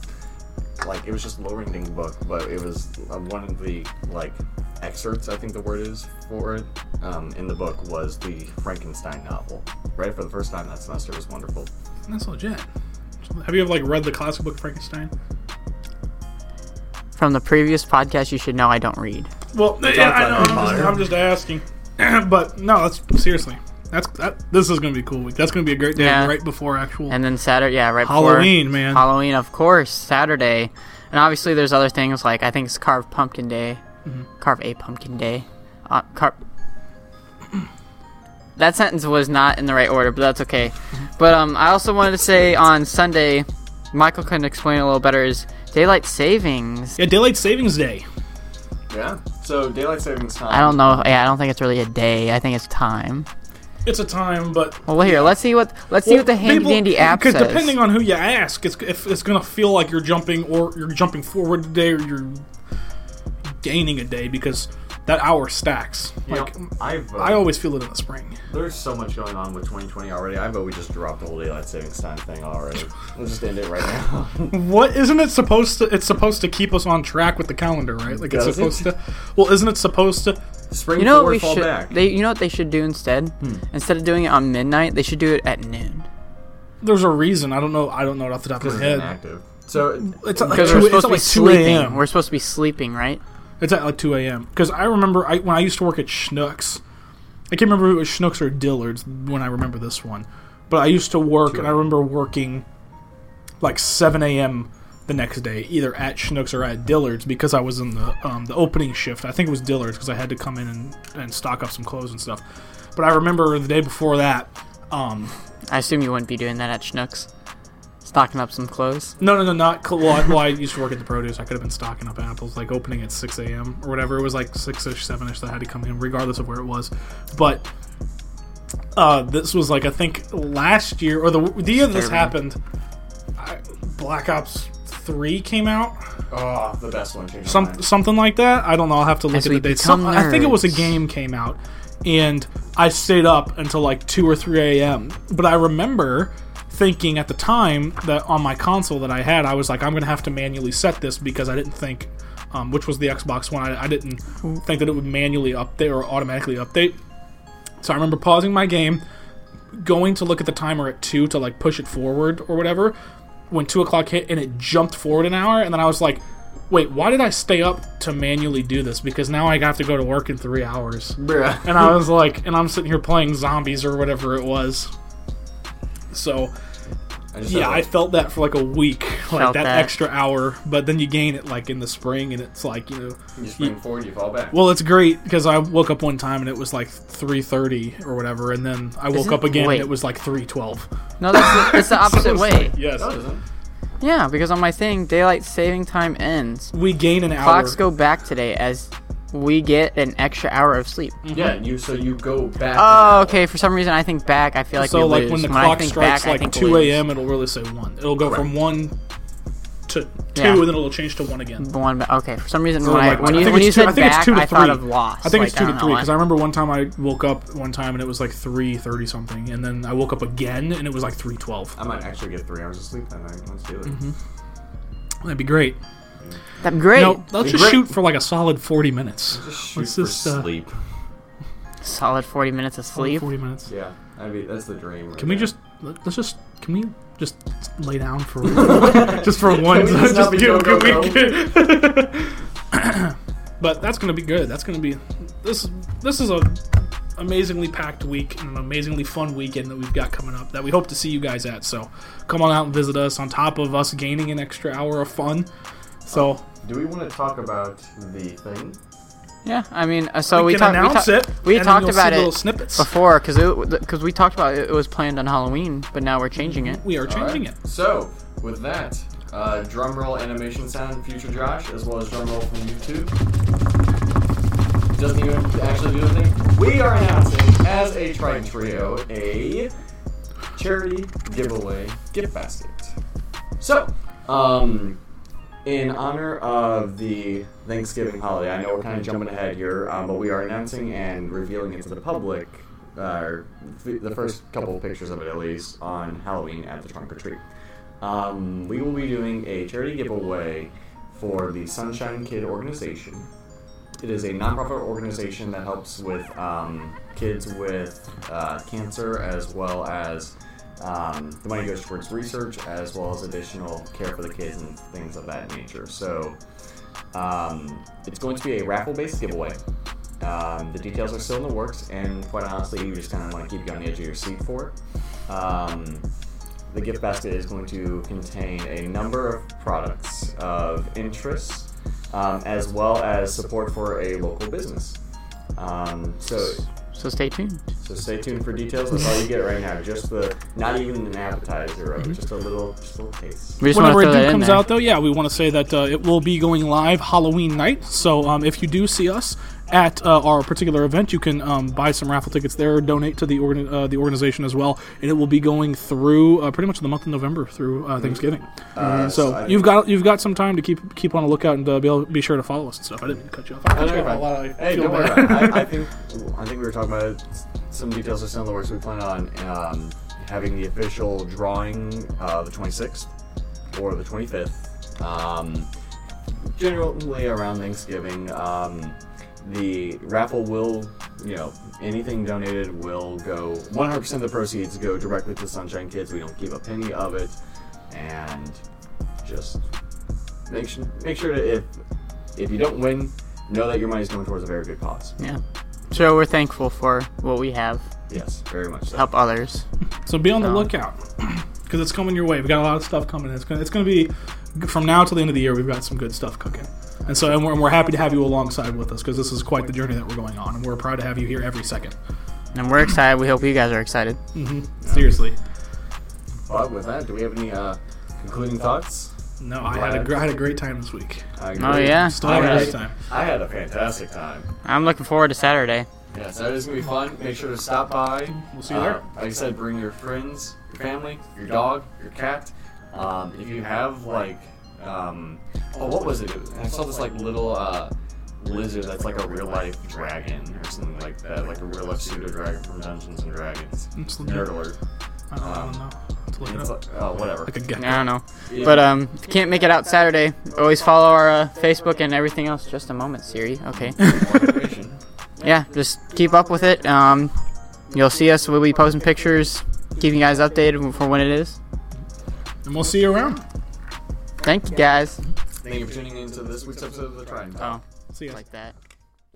[SPEAKER 1] like it was just a low ranking book, but it was uh, one of the like excerpts. I think the word is for it um, in the book was the Frankenstein novel. Right for the first time that semester. It was wonderful.
[SPEAKER 2] That's legit. Have you ever like read the classic book Frankenstein?
[SPEAKER 3] From the previous podcast you should know I don't read.
[SPEAKER 2] Well, yeah, I know. I'm just, I'm just asking. [clears throat] but no, that's seriously. That's that. This is gonna be a cool week. That's gonna be a great day
[SPEAKER 3] Yeah.
[SPEAKER 2] right before actual
[SPEAKER 3] And then Saturday, yeah, right before
[SPEAKER 2] Halloween, man.
[SPEAKER 3] Halloween, of course, Saturday. And obviously, there's other things like I think it's carved pumpkin day,
[SPEAKER 2] Mm-hmm.
[SPEAKER 3] carve a pumpkin day. Uh, car- that sentence was not in the right order, but that's okay.
[SPEAKER 2] Mm-hmm.
[SPEAKER 3] But um, I also wanted to say on Sunday, Michael couldn't explain it a little better. Is daylight savings?
[SPEAKER 2] yeah, daylight savings day.
[SPEAKER 1] Yeah. So daylight savings time.
[SPEAKER 3] I don't know. Yeah, I don't think it's really a day. I think it's time.
[SPEAKER 2] It's a time, but
[SPEAKER 3] Well, here, let's see what let's see what the handy dandy app
[SPEAKER 2] Because depending on who you ask, it's if it's gonna feel like you're jumping or you're jumping forward a day or you're gaining a day because that hour stacks.
[SPEAKER 1] You know,
[SPEAKER 2] Like
[SPEAKER 1] I've, uh,
[SPEAKER 2] I always feel it in the spring.
[SPEAKER 1] There's so much going on with 2020 already. I vote we just dropped the whole daylight savings time thing already. We'll just end it right now. [laughs]
[SPEAKER 2] What isn't it supposed to? It's supposed to keep us on track with the calendar, right? Like it's
[SPEAKER 1] Does it?
[SPEAKER 2] supposed to. Well, isn't it supposed to?
[SPEAKER 1] Spring
[SPEAKER 3] You know what we
[SPEAKER 1] fall
[SPEAKER 3] should?
[SPEAKER 1] back.
[SPEAKER 3] They, you know what they should do instead?
[SPEAKER 2] Hmm.
[SPEAKER 3] Instead of doing it on midnight, they should do it at noon.
[SPEAKER 2] There's a reason. I don't know. I don't know it off the top of
[SPEAKER 1] Because
[SPEAKER 2] my head.
[SPEAKER 1] inactive. So
[SPEAKER 2] It's at like
[SPEAKER 3] Because
[SPEAKER 2] two,
[SPEAKER 3] we're
[SPEAKER 2] it's
[SPEAKER 3] supposed to be
[SPEAKER 2] like two
[SPEAKER 3] sleeping.
[SPEAKER 2] a.m.
[SPEAKER 3] We're supposed to be sleeping, right?
[SPEAKER 2] It's at like 2 a.m. Because I remember I, when I used to work at Schnucks. I can't remember if it was Schnucks or Dillard's when I remember this one. But I used to work, and I remember working like 7 a.m. the next day, either at Schnucks or at Dillard's, because I was in the um, the opening shift. I think it was Dillard's because I had to come in and, and stock up some clothes and stuff. But I remember the day before that. Um,
[SPEAKER 3] I assume you wouldn't be doing that at Schnucks. Stocking up some clothes.
[SPEAKER 2] No, no, no, not. cl- Well, I, well, I used to work at the produce. I could have been stocking up apples, like opening at 6 a.m. or whatever. It was like 6 ish, 7 ish that I had to come in, regardless of where it was. But uh, this was like, I think last year, or the, the year this
[SPEAKER 3] Disturbing.
[SPEAKER 2] happened, I, Black Ops 3 came out.
[SPEAKER 1] oh, the best one. Changed my
[SPEAKER 2] Some,
[SPEAKER 1] mind.
[SPEAKER 2] something like that. I don't know. I'll have to look
[SPEAKER 3] As
[SPEAKER 2] at
[SPEAKER 3] we
[SPEAKER 2] the date.
[SPEAKER 3] become
[SPEAKER 2] Some, I think it was a game came out, and I stayed up until like two or three a.m. But I remember thinking at the time that on my console that I had, I was like, I'm gonna have to manually set this because I didn't think, um, which was the Xbox One, I, I didn't think that it would manually update or automatically update. So I remember pausing my game, going to look at the timer at two to like push it forward or whatever. When two o'clock hit and it jumped forward an hour, and then I was like, "Wait, why did I stay up to manually do this? Because now I have to go to work in three hours."
[SPEAKER 1] Bruh.
[SPEAKER 2] And I was like, and I'm sitting here playing zombies or whatever it was. So
[SPEAKER 1] I just
[SPEAKER 2] Yeah,
[SPEAKER 1] said,
[SPEAKER 2] I felt that for like a week, like that,
[SPEAKER 3] that.
[SPEAKER 2] extra hour. But then you gain it like in the spring, and it's like you know,
[SPEAKER 1] you spring forward, you fall back.
[SPEAKER 2] well, it's great because I woke up one time and it was like three thirty or whatever, and then I woke
[SPEAKER 3] Isn't-
[SPEAKER 2] up again
[SPEAKER 3] wait.
[SPEAKER 2] and it was like three twelve.
[SPEAKER 3] No, that's the, it's the [laughs] opposite way.
[SPEAKER 2] Yes,
[SPEAKER 1] no, it.
[SPEAKER 3] Yeah, because on my thing, daylight saving time ends.
[SPEAKER 2] we gain an hour.
[SPEAKER 3] Clocks go back today as we get an extra hour of sleep.
[SPEAKER 1] Yeah, you so you go back.
[SPEAKER 3] Oh, okay. For some reason, I think back. I feel like
[SPEAKER 2] so
[SPEAKER 3] we
[SPEAKER 2] like
[SPEAKER 3] lose.
[SPEAKER 2] when the
[SPEAKER 3] I
[SPEAKER 2] clock strikes
[SPEAKER 3] back,
[SPEAKER 2] like two a.m., it'll really say one. It'll go from one to two,
[SPEAKER 3] Yeah.
[SPEAKER 2] and then it'll change to one again.
[SPEAKER 3] One, okay. For some reason,
[SPEAKER 2] So,
[SPEAKER 3] when,
[SPEAKER 2] like,
[SPEAKER 3] I, when
[SPEAKER 2] I
[SPEAKER 3] you
[SPEAKER 2] think
[SPEAKER 3] when
[SPEAKER 2] it's
[SPEAKER 3] you
[SPEAKER 2] two-
[SPEAKER 3] said
[SPEAKER 2] I think it's
[SPEAKER 3] back,
[SPEAKER 2] two to
[SPEAKER 3] I thought
[SPEAKER 2] three.
[SPEAKER 3] of lost.
[SPEAKER 2] I think
[SPEAKER 3] like,
[SPEAKER 2] it's two to three because. I remember one time I woke up one time and it was like three thirty something, and then I woke up again and it was like three twelve.
[SPEAKER 1] I might actually get three hours of sleep that night. Let's do it.
[SPEAKER 2] Mm-hmm. That'd be great.
[SPEAKER 3] That'd be great.
[SPEAKER 2] No, let's just
[SPEAKER 1] great.
[SPEAKER 2] shoot for like a solid forty minutes.
[SPEAKER 1] Just shoot
[SPEAKER 2] Let's
[SPEAKER 1] for
[SPEAKER 2] just, uh,
[SPEAKER 1] sleep.
[SPEAKER 3] Solid forty minutes of
[SPEAKER 2] Solid
[SPEAKER 3] sleep.
[SPEAKER 2] Forty minutes.
[SPEAKER 1] Yeah, I mean that's the dream. Right
[SPEAKER 2] Can we
[SPEAKER 1] there.
[SPEAKER 2] just let- let's just can we just lay down for [laughs] just for one
[SPEAKER 1] we just not be
[SPEAKER 2] give-
[SPEAKER 1] go, go, [coughs]
[SPEAKER 2] but that's gonna be good. That's gonna be this. This is a amazingly packed week and an amazingly fun weekend that we've got coming up that we hope to see you guys at. So come on out and visit us. On top of us gaining an extra hour of fun, so
[SPEAKER 1] Do we want to talk about the thing?
[SPEAKER 3] Yeah, I mean, uh, so we,
[SPEAKER 2] we,
[SPEAKER 3] talked. we, ta-
[SPEAKER 2] it.
[SPEAKER 3] we talked about
[SPEAKER 2] little
[SPEAKER 3] it
[SPEAKER 2] snippets.
[SPEAKER 3] before because because we talked about it, it was planned on Halloween, but now we're changing it.
[SPEAKER 2] we are changing
[SPEAKER 1] Alright,
[SPEAKER 2] it.
[SPEAKER 1] So, with that, uh, drum roll animation sound, Future Josh, as well as drum roll from YouTube. Doesn't even actually do anything. We are announcing, as a Trident Trio, a charity giveaway gift basket. So, um, in honor of the Thanksgiving holiday, I know we're kind of jumping ahead here, um, but we are announcing and revealing it to the public, uh, the first couple of pictures of it at least, on Halloween at the Trunk or Treat. Um, we will be doing a charity giveaway for the Sunshine Kid organization. It is a nonprofit organization that helps with um, kids with uh, cancer as well as um, the money goes towards research as well as additional care for the kids and things of that nature. So um, it's going to be a raffle based giveaway. Um, the details are still in the works, and quite honestly, you just kind of want to keep you on the edge of your seat for it. Um, the gift basket is going to contain a number of products of interest, um, as well as support for a local business. Um, so,
[SPEAKER 3] So stay tuned.
[SPEAKER 1] so stay tuned for details. That's all you get right now. Just the, not even an appetizer of it, just a little, just a little taste.
[SPEAKER 3] We just want
[SPEAKER 2] Whenever it do comes
[SPEAKER 3] there.
[SPEAKER 2] out, though, yeah, we want to say that uh, it will be going live Halloween night. So um, if you do see us at uh, our particular event, you can um, buy some raffle tickets there, donate to the organ- uh, the organization as well, and it will be going through uh, pretty much the month of November through uh, Thanksgiving.
[SPEAKER 1] Uh,
[SPEAKER 2] So
[SPEAKER 1] I-
[SPEAKER 2] you've got you've got some time to keep keep on a lookout and uh, be able, be sure to follow us and stuff. I didn't mean cut you off. I
[SPEAKER 1] I
[SPEAKER 2] you off a
[SPEAKER 1] fine.
[SPEAKER 2] lot. I
[SPEAKER 1] Hey, don't worry
[SPEAKER 2] bad.
[SPEAKER 1] about it. I, I think I think we were talking about. Some details are still in the works. We plan on um, having the official drawing uh, the 26th or the 25th. Um, generally around Thanksgiving. Um, the raffle will, you know, anything donated will go. 100% of the proceeds go directly to Sunshine Kids. We don't keep a penny of it, and just make sure make sure to if if you don't win, know that your money is going towards a very good cause.
[SPEAKER 3] Yeah. So we're thankful for what we have.
[SPEAKER 1] Yes, very much so.
[SPEAKER 3] Help others.
[SPEAKER 2] So be on the
[SPEAKER 3] Um,
[SPEAKER 2] lookout [clears throat] because it's coming your way. We've got a lot of stuff coming. It's gonna it's gonna be from now till the end of the year. We've got some good stuff cooking, and so and we're, and we're happy to have you alongside with us because this is quite the journey that we're going on, and we're proud to have you here every second.
[SPEAKER 3] And we're excited. We hope you guys are excited.
[SPEAKER 2] Seriously,
[SPEAKER 1] But with that, do we have any uh, concluding thoughts?
[SPEAKER 2] no, I had a had a great time this week.
[SPEAKER 1] I
[SPEAKER 3] Oh yeah.
[SPEAKER 2] Still
[SPEAKER 1] I
[SPEAKER 2] having a
[SPEAKER 1] had-
[SPEAKER 2] great time.
[SPEAKER 1] I had a fantastic time.
[SPEAKER 3] I'm looking forward to Saturday.
[SPEAKER 1] Yeah, Saturday's gonna be fun. Make sure to stop by.
[SPEAKER 2] We'll see you
[SPEAKER 1] Uh,
[SPEAKER 2] there.
[SPEAKER 1] Like I said, bring your friends, your family, your dog, your cat. Um, if you have like, um, oh, what was it? It I saw this like little uh, lizard that's like a real life dragon or something like that, like a real life pseudo dragon from Dungeons and Dragons.
[SPEAKER 2] It's.
[SPEAKER 1] Nerd alert.
[SPEAKER 2] I don't, I don't know. Let's look it
[SPEAKER 1] It's like, oh, whatever.
[SPEAKER 2] Like a gecko.
[SPEAKER 3] I don't know.
[SPEAKER 1] Yeah.
[SPEAKER 3] But um, if you can't make it out Saturday, always follow our uh, Facebook and everything else. Just a moment, Siri. Okay. [laughs] Yeah, just keep up with it. Um, you'll see us. We'll be posting pictures, keeping you guys updated for when it is.
[SPEAKER 2] And we'll see you around.
[SPEAKER 3] Thank you guys.
[SPEAKER 1] Thank you for tuning in to this week's episode of the Trident.
[SPEAKER 3] Oh,
[SPEAKER 2] See you.
[SPEAKER 3] like that.